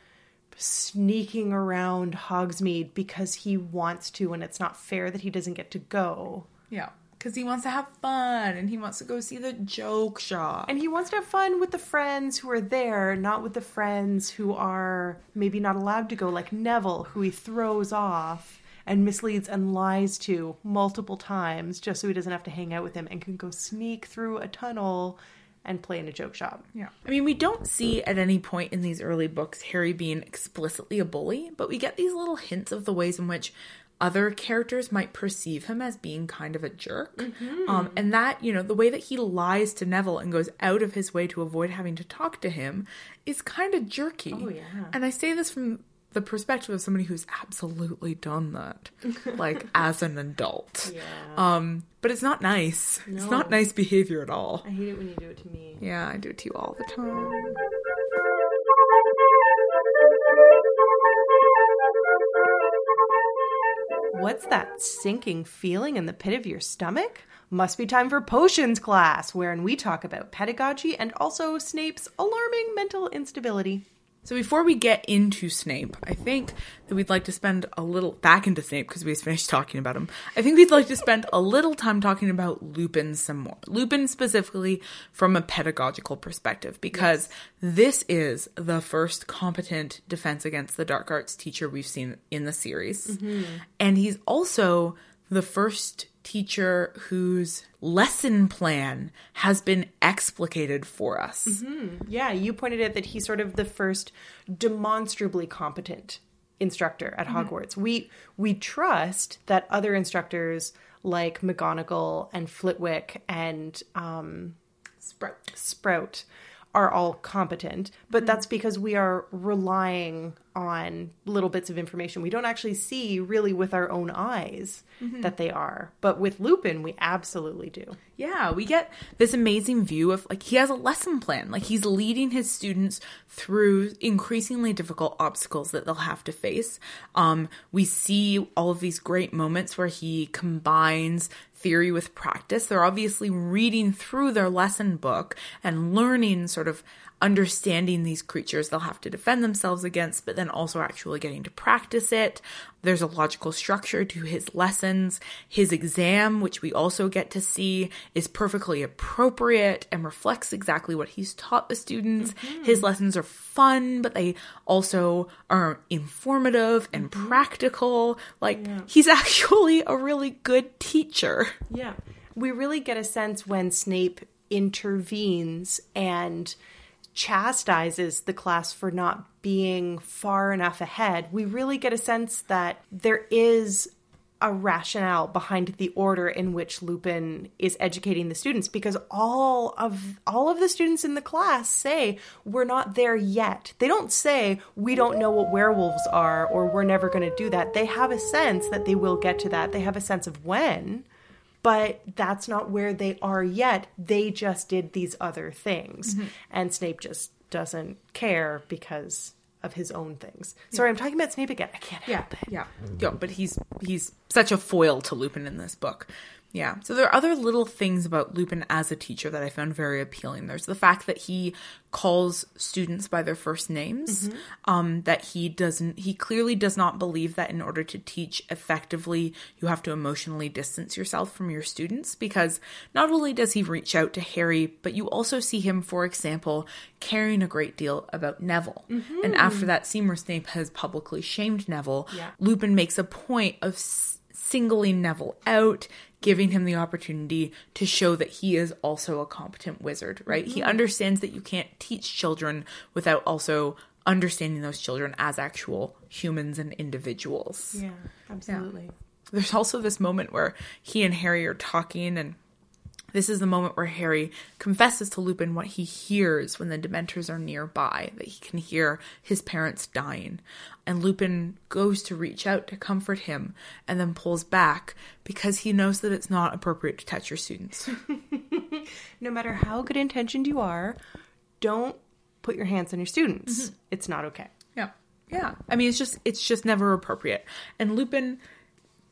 [SPEAKER 2] sneaking around Hogsmeade because he wants to, and it's not fair that he doesn't get to go.
[SPEAKER 1] yeah because he wants to have fun and he wants to go see the joke shop
[SPEAKER 2] And he wants to have fun with the friends who are there, not with the friends who are maybe not allowed to go, like Neville, who he throws off and misleads and lies to multiple times just so he doesn't have to hang out with him and can go sneak through a tunnel and play in a joke shop.
[SPEAKER 1] Yeah. I mean, we don't see at any point in these early books Harry being explicitly a bully, but we get these little hints of the ways in which other characters might perceive him as being kind of a jerk. Um, and that, you know, the way that he lies to Neville and goes out of his way to avoid having to talk to him is kind of jerky.
[SPEAKER 2] Oh, yeah.
[SPEAKER 1] And I say this from the perspective of somebody who's absolutely done that, like as an adult.
[SPEAKER 2] Yeah.
[SPEAKER 1] Um, but it's not nice. It's not nice behavior at all.
[SPEAKER 2] I hate it when you do it to me.
[SPEAKER 1] Yeah, I do it to you all the time.
[SPEAKER 2] What's that sinking feeling in the pit of your stomach? Must be time for potions class, wherein we talk about pedagogy and also Snape's alarming mental instability.
[SPEAKER 1] So before we get into Snape, I think that we'd like to spend a little back into Snape because we just finished talking about him. I think we'd like to spend a little time talking about Lupin some more. Lupin specifically from a pedagogical perspective because this is the first competent defense against the dark arts teacher we've seen in the series. Mm-hmm. And he's also the first teacher whose lesson plan has been explicated for us. Mm-hmm.
[SPEAKER 2] Yeah, you pointed out that he's sort of the first demonstrably competent instructor at mm-hmm. Hogwarts. We we trust that other instructors like McGonagall and Flitwick and um,
[SPEAKER 1] Sprout.
[SPEAKER 2] Sprout are all competent, but mm-hmm. that's because we are relying on little bits of information. We don't actually see really with our own eyes that they are. But with Lupin, we absolutely do.
[SPEAKER 1] Yeah, we get this amazing view of like he has a lesson plan. Like he's leading his students through increasingly difficult obstacles that they'll have to face. Um, we see all of these great moments where he combines theory with practice. They're obviously reading through their lesson book and learning sort of understanding these creatures they'll have to defend themselves against, but then also actually getting to practice it. There's a logical structure to his lessons. His exam, which we also get to see, is perfectly appropriate and reflects exactly what he's taught the students. Mm-hmm. His lessons are fun, but they also are informative and mm-hmm. practical. Like, he's actually a really good teacher.
[SPEAKER 2] Yeah. We really get a sense when Snape intervenes and chastises the class for not being far enough ahead. We really get a sense that there is a rationale behind the order in which Lupin is educating the students because all of all of the students in the class say we're not there yet. They don't say we don't know what werewolves are or we're never going to do that. They have a sense that they will get to that. They have a sense of when but that's not where they are yet. They just did these other things. Mm-hmm. And Snape just doesn't care because of his own things. Sorry, I'm talking about Snape again. I can't help it.
[SPEAKER 1] Yeah. Yeah, but he's he's such a foil to Lupin in this book. Yeah. So there are other little things about Lupin as a teacher that I found very appealing. There's the fact that he calls students by their first names. Um, that he doesn't he clearly does not believe that in order to teach effectively you have to emotionally distance yourself from your students because not only does he reach out to Harry, but you also see him, for example, caring a great deal about Neville. And after that scene where Snape has publicly shamed Neville,
[SPEAKER 2] Yeah.
[SPEAKER 1] Lupin makes a point of singling Neville out, giving him the opportunity to show that he is also a competent wizard, right? He mm-hmm. understands that you can't teach children without also understanding those children as actual humans and individuals.
[SPEAKER 2] Yeah, absolutely.
[SPEAKER 1] There's also this moment where he and Harry are talking, and this is the moment where Harry confesses to Lupin what he hears when the Dementors are nearby, that he can hear his parents dying. And Lupin goes to reach out to comfort him and then pulls back because he knows that it's not appropriate to touch your students.
[SPEAKER 2] No matter how good intentioned you are, don't put your hands on your students.
[SPEAKER 1] Mm-hmm.
[SPEAKER 2] It's not okay.
[SPEAKER 1] Yeah. Yeah. I mean, it's just it's just never appropriate. And Lupin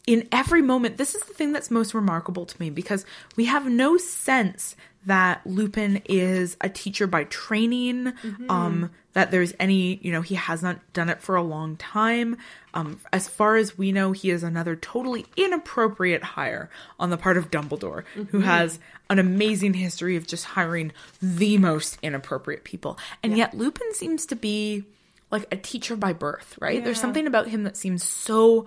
[SPEAKER 1] in every moment, this is the thing that's most remarkable to me because we have no sense that Lupin is a teacher by training, um, that there's any, you know, he has not done it for a long time. Um, as far as we know, he is another totally inappropriate hire on the part of Dumbledore, who has an amazing history of just hiring the most inappropriate people. And yet Lupin seems to be like a teacher by birth, right? There's something about him that seems so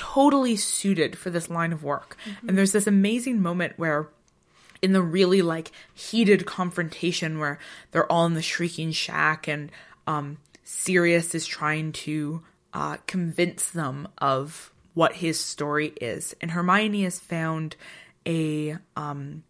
[SPEAKER 1] totally suited for this line of work. And there's this amazing moment where in the really like heated confrontation where they're all in the shrieking shack and um Sirius is trying to uh convince them of what his story is. And Hermione has found a um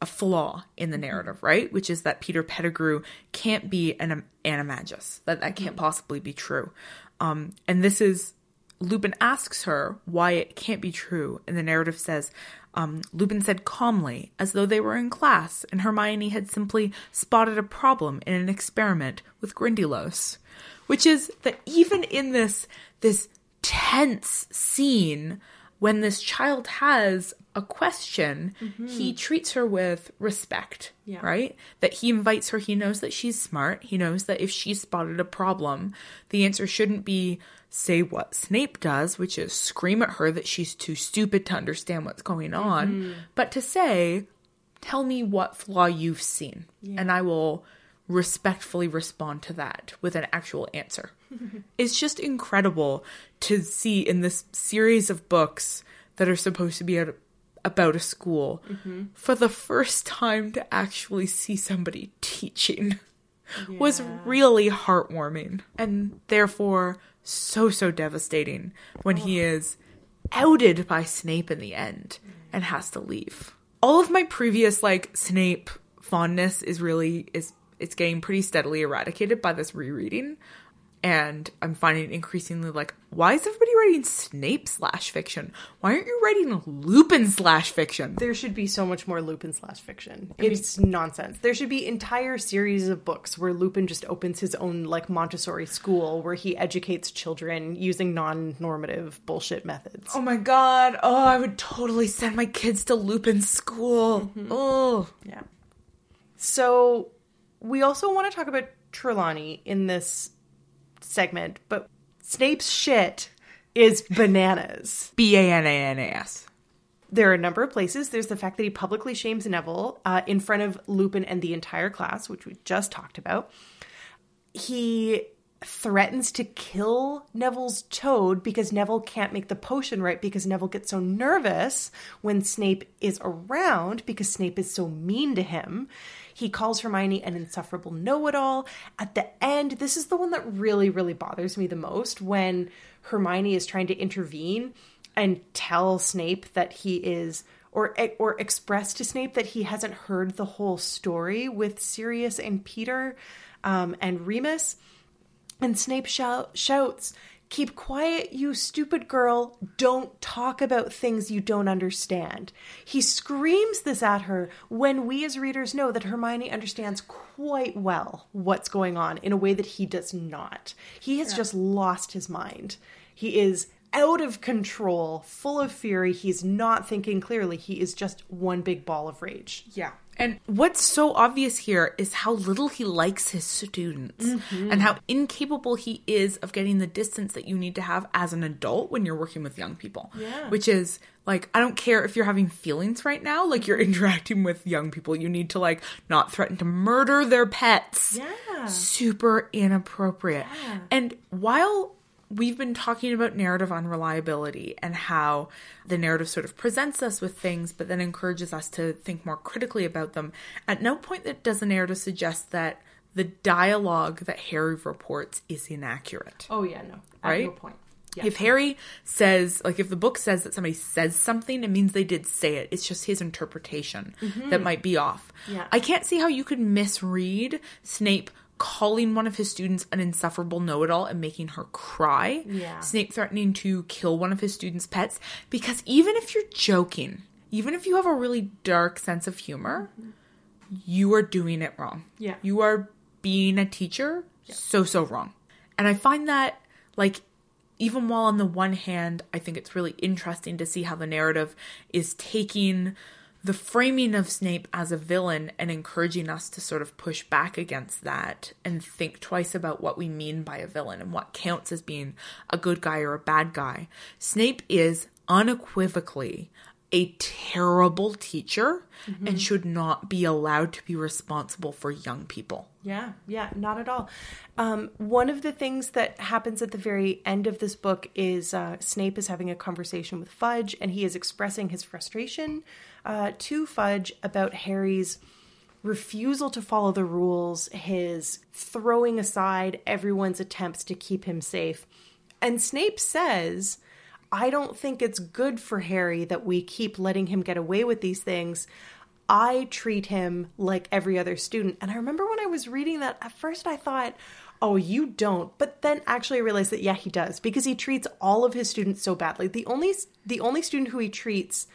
[SPEAKER 1] a flaw in the narrative, right? Which is that Peter Pettigrew can't be an animagus. That that can't possibly be true. Um, and this is Lupin asks her why it can't be true, and the narrative says um, Lupin said calmly, as though they were in class, and Hermione had simply spotted a problem in an experiment with Grindylows, which is that even in this this tense scene when this child has a question, he treats her with respect,
[SPEAKER 2] Yeah.
[SPEAKER 1] right? That he invites her, he knows that she's smart. He knows that if she spotted a problem, the answer shouldn't be say what Snape does, which is scream at her that she's too stupid to understand what's going on, mm-hmm. but to say, tell me what flaw you've seen, and I will respectfully respond to that with an actual answer. it's just incredible to see in this series of books that are supposed to be at- about a school mm-hmm. for the first time to actually see somebody teaching was really heartwarming. And therefore so so devastating when he is outed by Snape in the end and has to leave. All of my previous like Snape fondness is really is it's getting pretty steadily eradicated by this rereading. And I'm finding increasingly like, why is everybody writing Snape slash fiction? Why aren't you writing Lupin slash fiction?
[SPEAKER 2] There should be so much more Lupin slash fiction. It's nonsense. There should be entire series of books where Lupin just opens his own like Montessori school where he educates children using non-normative bullshit methods.
[SPEAKER 1] Oh my god. Oh, I would totally send my kids to Lupin school. Oh.
[SPEAKER 2] Yeah. So we also want to talk about Trelawney in this segment, but Snape's shit is bananas.
[SPEAKER 1] B A N A N A S.
[SPEAKER 2] There are a number of places. There's the fact that he publicly shames Neville uh, in front of Lupin and the entire class, which we just talked about. He threatens to kill Neville's toad because Neville can't make the potion right because Neville gets so nervous when Snape is around because Snape is so mean to him. He calls Hermione an insufferable know it all. At the end, this is the one that really, really bothers me the most when Hermione is trying to intervene and tell Snape that he is or or express to Snape that he hasn't heard the whole story with Sirius and Peter um, and Remus. And Snape shout, shouts, Keep quiet, you stupid girl. Don't talk about things you don't understand. He screams this at her when we as readers know that Hermione understands quite well what's going on in a way that he does not. He has just lost his mind. He is out of control, full of fury. He's not thinking clearly. He is just one big ball of rage.
[SPEAKER 1] Yeah. And what's so obvious here is how little he likes his students mm-hmm. and how incapable he is of getting the distance that you need to have as an adult when you're working with young people.
[SPEAKER 2] Yeah.
[SPEAKER 1] Which is like, I don't care if you're having feelings right now, like you're interacting with young people. You need to like not threaten to murder their pets.
[SPEAKER 2] Yeah.
[SPEAKER 1] Super inappropriate. And while we've been talking about narrative unreliability and how the narrative sort of presents us with things but then encourages us to think more critically about them. At no point that does the narrative suggest that the dialogue that Harry reports is inaccurate.
[SPEAKER 2] Oh, yeah, no. At
[SPEAKER 1] Right?
[SPEAKER 2] no point. Yeah.
[SPEAKER 1] If Harry says, like, if the book says that somebody says something, it means they did say it. It's just his interpretation that might be off.
[SPEAKER 2] Mm-hmm. Yeah.
[SPEAKER 1] I can't see how you could misread Snape calling one of his students an insufferable know it all and making her cry.
[SPEAKER 2] Yeah.
[SPEAKER 1] Snape threatening to kill one of his students' pets. Because even if you're joking, even if you have a really dark sense of humor, you are doing it wrong.
[SPEAKER 2] Yeah.
[SPEAKER 1] You are being a teacher so, so wrong. And I find that, like, even while on the one hand, I think it's really interesting to see how the narrative is taking the framing of Snape as a villain and encouraging us to sort of push back against that and think twice about what we mean by a villain and what counts as being a good guy or a bad guy. Snape is unequivocally a terrible teacher and should not be allowed to be responsible for young people.
[SPEAKER 2] Yeah, yeah, not at all. Um, one of the things that happens at the very end of this book is uh, Snape is having a conversation with Fudge, and he is expressing his frustration uh, to Fudge about Harry's refusal to follow the rules, his throwing aside everyone's attempts to keep him safe. And Snape says, I don't think it's good for Harry that we keep letting him get away with these things. I treat him like every other student. And I remember when I was reading that, at first I thought, oh, you don't. But then actually I realized that, yeah, he does because he treats all of his students so badly. The only, the only student who he treats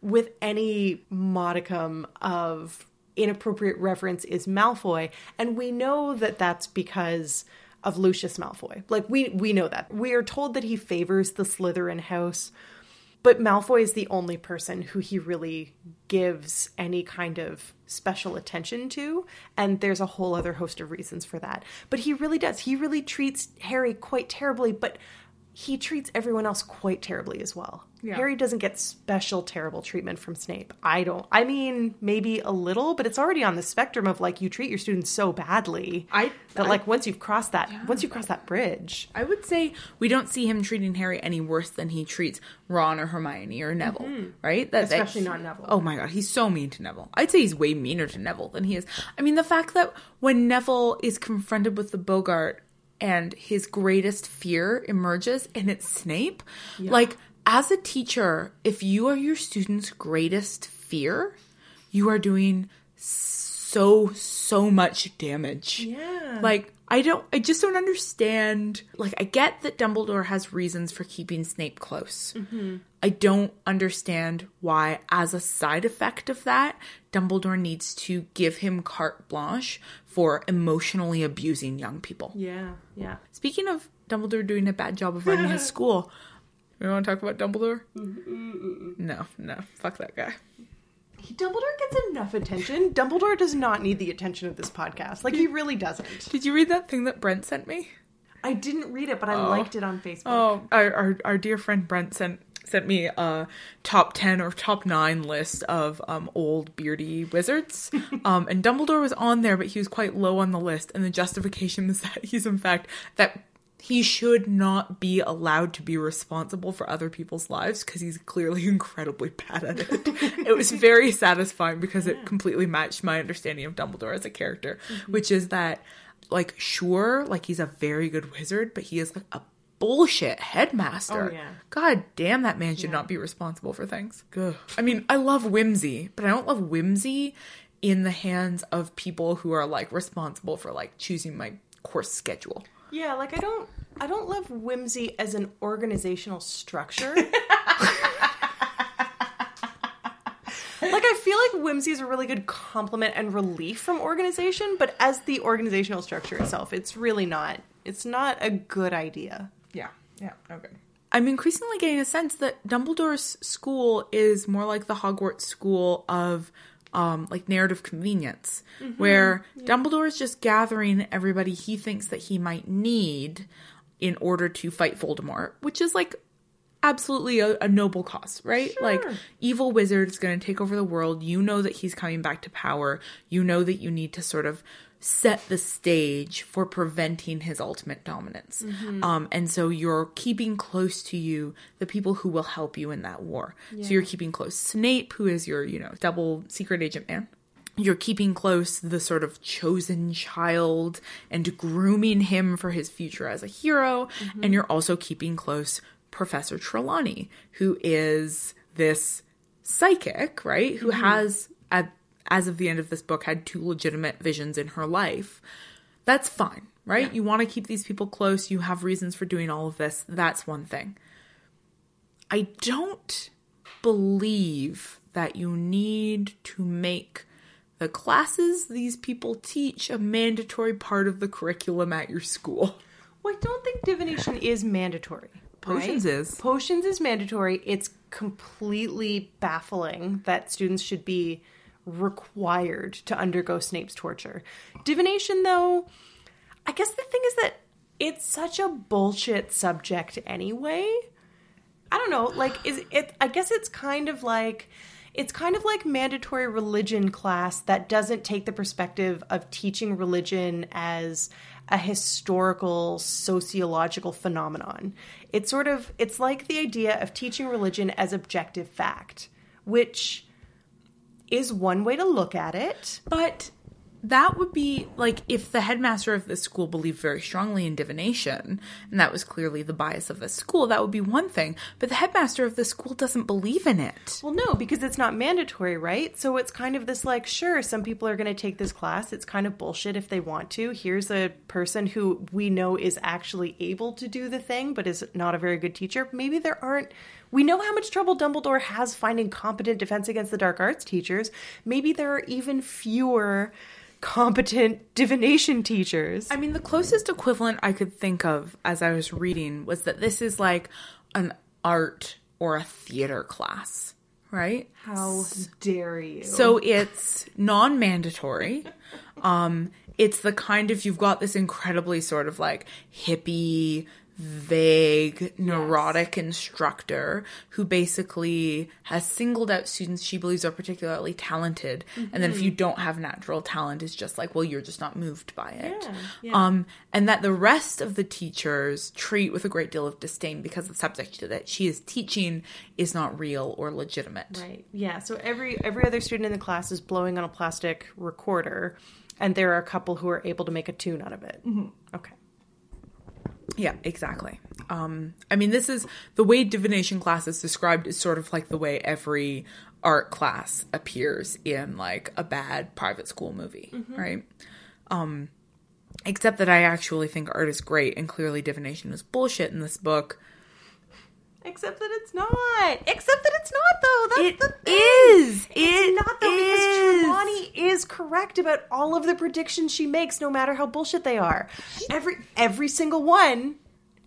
[SPEAKER 2] with any modicum of inappropriate reference is Malfoy. And we know that that's because of Lucius Malfoy. Like we we know that. We are told that he favors the Slytherin house, but Malfoy is the only person who he really gives any kind of special attention to, and there's a whole other host of reasons for that. But he really does. He really treats Harry quite terribly, but he treats everyone else quite terribly as well.
[SPEAKER 1] Yeah.
[SPEAKER 2] Harry doesn't get special terrible treatment from Snape. I don't. I mean, maybe a little, but it's already on the spectrum of like you treat your students so badly
[SPEAKER 1] I-
[SPEAKER 2] that
[SPEAKER 1] I-
[SPEAKER 2] like once you've crossed that, once you cross that bridge,
[SPEAKER 1] I would say we don't see him treating Harry any worse than he treats Ron or Hermione or Neville, mm-hmm. right? That, that-
[SPEAKER 2] Especially not Neville.
[SPEAKER 1] Oh my god, he's so mean to Neville. I'd say he's way meaner to Neville than he is. I mean, the fact that when Neville is confronted with the Boggart and his greatest fear emerges and it's Snape, like as a teacher, if you are your student's greatest fear, you are doing so so much damage.
[SPEAKER 2] Yeah.
[SPEAKER 1] Like I don't I just don't understand like I get that Dumbledore has reasons for keeping Snape close. Mm-hmm. I don't understand why as a side effect of that Dumbledore needs to give him carte blanche for emotionally abusing young people.
[SPEAKER 2] yeah, yeah.
[SPEAKER 1] Speaking of Dumbledore doing a bad job of running his school, we want to talk about Dumbledore? Mm-hmm, mm-hmm. No, no, fuck that guy.
[SPEAKER 2] He, Dumbledore gets enough attention. Dumbledore does not need the attention of this podcast. Like he really doesn't.
[SPEAKER 1] Did you read that thing that Brent sent me?
[SPEAKER 2] I didn't read it, but I oh. liked it on Facebook.
[SPEAKER 1] Oh, our, our our dear friend Brent sent sent me a top ten or top nine list of um old beardy wizards. um, and Dumbledore was on there, but he was quite low on the list. And the justification was that he's in fact that he should not be allowed to be responsible for other people's lives because he's clearly incredibly bad at it. it was very satisfying because it completely matched my understanding of Dumbledore as a character, which is that, like, sure, like he's a very good wizard, but he is like a bullshit headmaster.
[SPEAKER 2] Oh, yeah.
[SPEAKER 1] God damn, that man should not be responsible for things. Ugh. I mean, I love whimsy, but I don't love whimsy in the hands of people who are like responsible for like choosing my course schedule.
[SPEAKER 2] Yeah, like I don't I don't love whimsy as an organizational structure. like I feel like whimsy is a really good complement and relief from organization, but as the organizational structure itself, it's really not. It's not a good idea.
[SPEAKER 1] Yeah. Yeah. Okay. I'm increasingly getting a sense that Dumbledore's school is more like the Hogwarts school of um, like narrative convenience, where Dumbledore is just gathering everybody he thinks that he might need in order to fight Voldemort, which is like absolutely a, a noble cause, right? Like evil wizard is going to take over the world. You know that he's coming back to power. You know that you need to sort of set the stage for preventing his ultimate dominance. Mm-hmm. Um, and so you're keeping close to you the people who will help you in that war. So you're keeping close Snape, who is your, you know, double secret agent man you're keeping close the sort of chosen child and grooming him for his future as a hero. Mm-hmm. And you're also keeping close Professor Trelawney, who is this psychic, right? Who mm-hmm. has, at, as of the end of this book, had two legitimate visions in her life. That's fine, right? You want to keep these people close. You have reasons for doing all of this. That's one thing. I don't believe that you need to make the classes these people teach a mandatory part of the curriculum at your school.
[SPEAKER 2] Well, I don't think divination is mandatory.
[SPEAKER 1] Potions
[SPEAKER 2] right?
[SPEAKER 1] is.
[SPEAKER 2] Potions is mandatory. It's completely baffling that students should be required to undergo Snape's torture. Divination, though, I guess the thing is that it's such a bullshit subject anyway. I don't know, like is it I guess it's kind of like it's kind of like mandatory religion class that doesn't take the perspective of teaching religion as a historical sociological phenomenon. It's sort of it's like the idea of teaching religion as objective fact, which is one way to look at it.
[SPEAKER 1] But that would be like if the headmaster of the school believed very strongly in divination, and that was clearly the bias of the school, that would be one thing. But the headmaster of the school doesn't believe in it.
[SPEAKER 2] Well, no, because it's not mandatory, right? So it's kind of this like, sure, some people are going to take this class. It's kind of bullshit if they want to. Here's a person who we know is actually able to do the thing, but is not a very good teacher. Maybe there aren't. We know how much trouble Dumbledore has finding competent defense against the dark arts teachers. Maybe there are even fewer competent divination teachers.
[SPEAKER 1] I mean, the closest equivalent I could think of as I was reading was that this is like an art or a theater class, right?
[SPEAKER 2] How dare you?
[SPEAKER 1] So it's non mandatory. Um, it's the kind of, you've got this incredibly sort of like hippie, vague, neurotic instructor who basically has singled out students she believes are particularly talented. And then if you don't have natural talent, it's just like, well, you're just not moved by it.
[SPEAKER 2] Yeah, yeah.
[SPEAKER 1] Um, and that the rest of the teachers treat with a great deal of disdain because the subject that she is teaching is not real or legitimate.
[SPEAKER 2] Right. Yeah. So every every other student in the class is blowing on a plastic recorder, and there are a couple who are able to make a tune out of it. Okay.
[SPEAKER 1] Yeah, exactly. Um, I mean, this is the way divination class is described is sort of like the way every art class appears in like a bad private school movie, right? Um, except that I actually think art is great, and clearly divination is bullshit in this book.
[SPEAKER 2] Except that it's not. Except that it's not though. That's
[SPEAKER 1] It
[SPEAKER 2] the thing.
[SPEAKER 1] is.
[SPEAKER 2] It's
[SPEAKER 1] It
[SPEAKER 2] not though
[SPEAKER 1] is.
[SPEAKER 2] because Trelawney is correct about all of the predictions she makes, no matter how bullshit they are. Every every single one.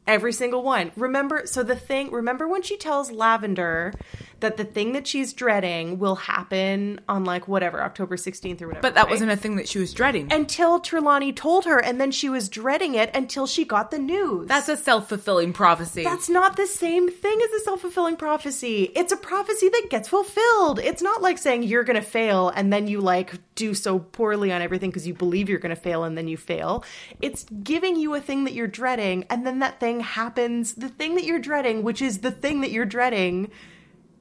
[SPEAKER 2] Every single one. Remember, so the thing, remember when she tells Lavender that the thing that she's dreading will happen on like whatever, October 16th or whatever.
[SPEAKER 1] But that
[SPEAKER 2] right?
[SPEAKER 1] wasn't a thing that she was dreading.
[SPEAKER 2] until Trelawney told her, and then she was dreading it until she got the news.
[SPEAKER 1] That's a self fulfilling prophecy.
[SPEAKER 2] That's not the same thing as a self fulfilling prophecy. It's a prophecy that gets fulfilled. It's not like saying you're going to fail and then you like do so poorly on everything because you believe you're going to fail and then you fail. It's giving you a thing that you're dreading and then that thing happens. The thing that you're dreading, which is the thing that you're dreading,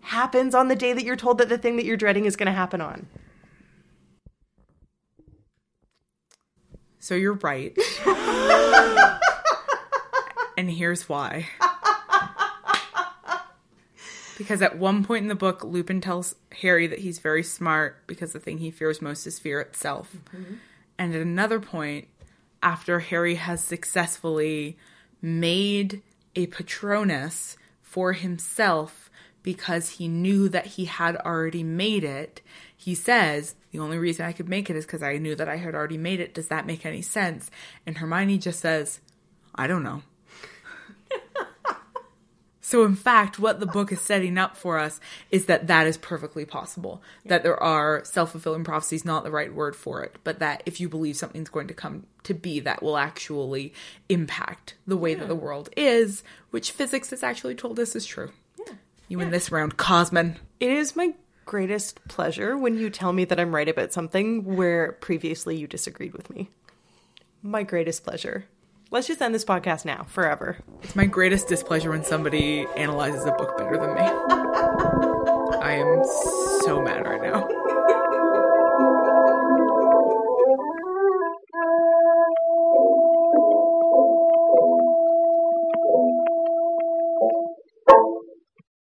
[SPEAKER 2] happens on the day that you're told that the thing that you're dreading is going to happen on.
[SPEAKER 1] So you're right. and here's why. Because at one point in the book, Lupin tells Harry that he's very smart because the thing he fears most is fear itself. Mm-hmm. And at another point, after Harry has successfully made a Patronus for himself because he knew that he had already made it. He says, The only reason I could make it is because I knew that I had already made it. Does that make any sense? And Hermione just says, I don't know. So, in fact, what the book is setting up for us is that that is perfectly possible. That there are self fulfilling prophecies, not the right word for it, but that if you believe something's going to come to be, that will actually impact the way that the world is, which physics has actually told us is true. You win this round, Kosman.
[SPEAKER 2] It is my greatest pleasure when you tell me that I'm right about something where previously you disagreed with me. My greatest pleasure. Let's just end this podcast now, forever.
[SPEAKER 1] It's my greatest displeasure when somebody analyzes a book better than me. I am so mad right now.